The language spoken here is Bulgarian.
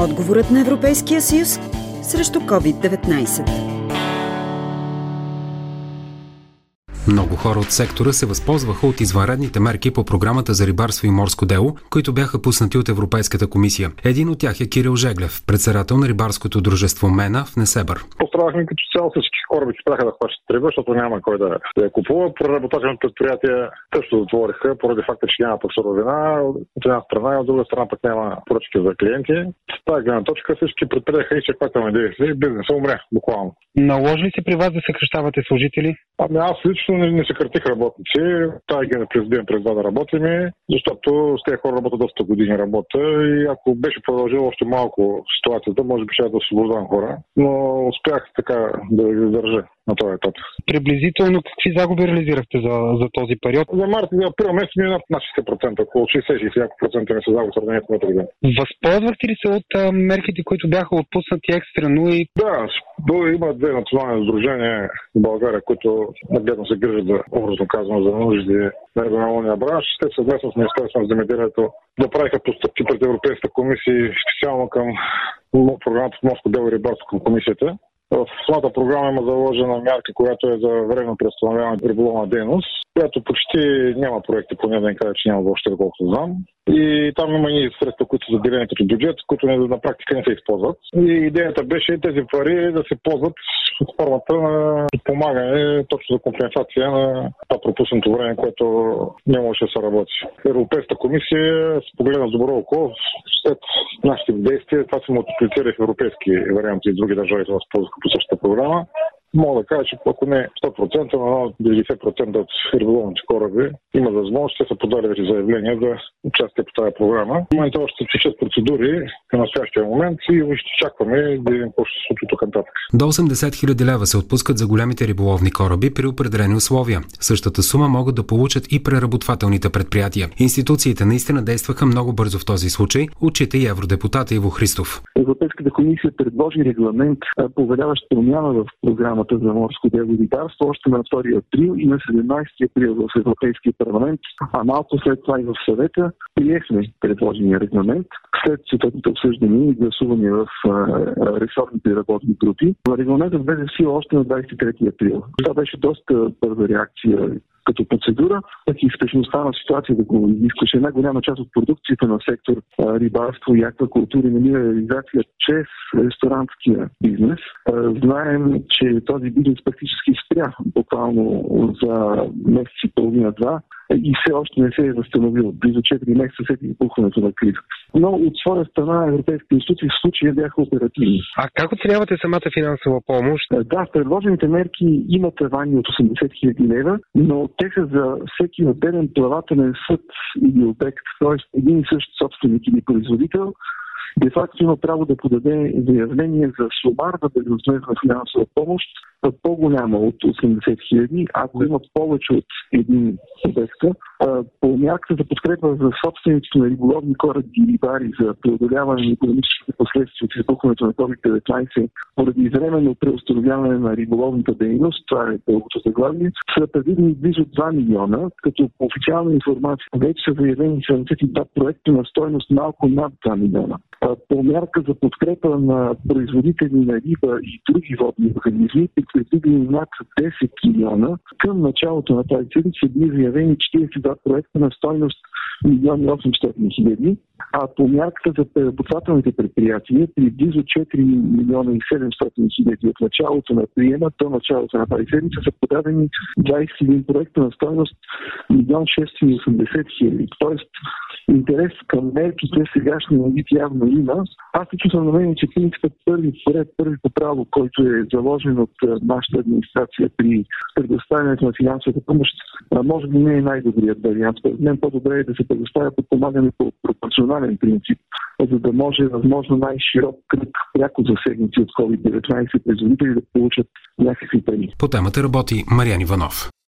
Отговорът на Европейския съюз срещу COVID-19. Много хора от сектора се възползваха от извънредните мерки по програмата за рибарство и морско дело, които бяха пуснати от Европейската комисия. Един от тях е Кирил Жеглев, председател на рибарското дружество Мена в Несебър. Пострадахме като цяло всички кораби спряха да хващат риба, защото няма кой да я купува. Преработателните предприятия също затвориха поради факта, че няма пък суровина от една страна и от друга страна пък няма поръчки за клиенти. С тази гледна точка всички и изчерпателни действия и бизнесът умря буквално. Наложи ли се при вас да съкръщавате служители? Ами аз лично не, не съкратих работници. Тази ген президент през да работим, защото с тези хора работят доста години работа и ако беше продължил още малко ситуацията, може би ще да освобождавам хора. Но успях така да ги задържа на този етап. Приблизително какви загуби реализирахте за, за този период? За март и април месец ми е над 60%, около 60-60% ми се загуби сравнението на преди. Възползвахте ли се от а, мерките, които бяха отпуснати екстрено и... Да, има две национални сдружения в България, които нагледно се грижат за, образно казано, за нужди на регионалния бранш. Те съвместно с Министерството на земеделието направиха постъпки пред Европейската комисия, специално към програмата Морско дело и рибарство към комисията в самата програма има заложена мярка, която е за временно преустановяване на риболовна дейност, която почти няма проекти, поне да не кажа, че няма въобще, доколкото знам. И там има и средства, които са заделени като бюджет, които на практика не се използват. И идеята беше тези пари да се ползват под формата на подпомагане, точно за компенсация на това пропуснато време, което не можеше да се работи. Европейската комисия се погледна с добро око след нашите действия. Това се мултиплицира в европейски варианти и други държави се възползваха по същата програма мога да кажа, че ако не 100%, но 90% от риболовните кораби има възможност, те са подали заявления за участие по тази програма. В момента още течат процедури към настоящия момент и ще чакваме да видим какво ще се случи тук нататък. До 80 000 лева се отпускат за големите риболовни кораби при определени условия. Същата сума могат да получат и преработвателните предприятия. Институциите наистина действаха много бързо в този случай, отчита и евродепутата Иво Христов. Европейската комисия предложи регламент, повеляващ промяна в програма програмата за морско дело и рибарство още на 2 април и на 17 април в Европейския парламент, а малко след това и в съвета приехме предложения регламент след съответните обсъждания и гласувания в ресорните работни групи. Регламентът влезе в сила още на 23 април. Това беше доста бърза реакция като процедура, пък и спешността на ситуация да го изискаше. Една голяма част от продукцията на сектор рибарство и аквакултури намира реализация чрез ресторантския бизнес. Знаем, че този бизнес практически спря буквално за месец и половина-два и все още не се е възстановил. Близо 4 месеца след избухването на кризата. Но от своя страна европейските институции в случая бяха оперативни. А как оценявате самата финансова помощ? Да, предложените мерки имат тавани от 80 000 лева, но те са за всеки отделен плавателен съд или обект, т.е. един и същ собственик или производител, де факто има право да подаде заявление за сумарна безвъзмезна финансова помощ по-голяма от 80 хиляди, ако имат повече от един обекта. По мярката за подкрепа за собствениците на риболовни кораби и рибари за преодоляване на економическите последствия от избухването на COVID-19 поради временно преустановяване на риболовната дейност, това е дългото заглавие, са предвидени близо 2 милиона, като по официална информация вече са заявени 72 проекта на стоеност малко над 2 милиона. По мярка за подкрепа на производители на риба и други водни организми, предвидени над 10 милиона. Към началото на тази седмица са били заявени 42 проекта на стойност милиони 800 хиляди, а по мярката за преработвателните предприятия при близо 4 милиона и 700 хиляди от началото на приема до началото на тази седмица са подадени 21 проекта на стойност милион 680 хиляди. Тоест интерес към мерките сегашния вид явно има. Аз лично съм намерен, че принципът първи поред, първи по право, който е заложен от нашата администрация при предоставянето на финансовата помощ, може би не е най-добрият вариант. Мен по-добре е да се предоставя подпомагане по пропорционален принцип, за да може възможно най-широк кръг пряко засегнати от COVID-19 производители да получат някакви пари. По темата работи Мариан Иванов.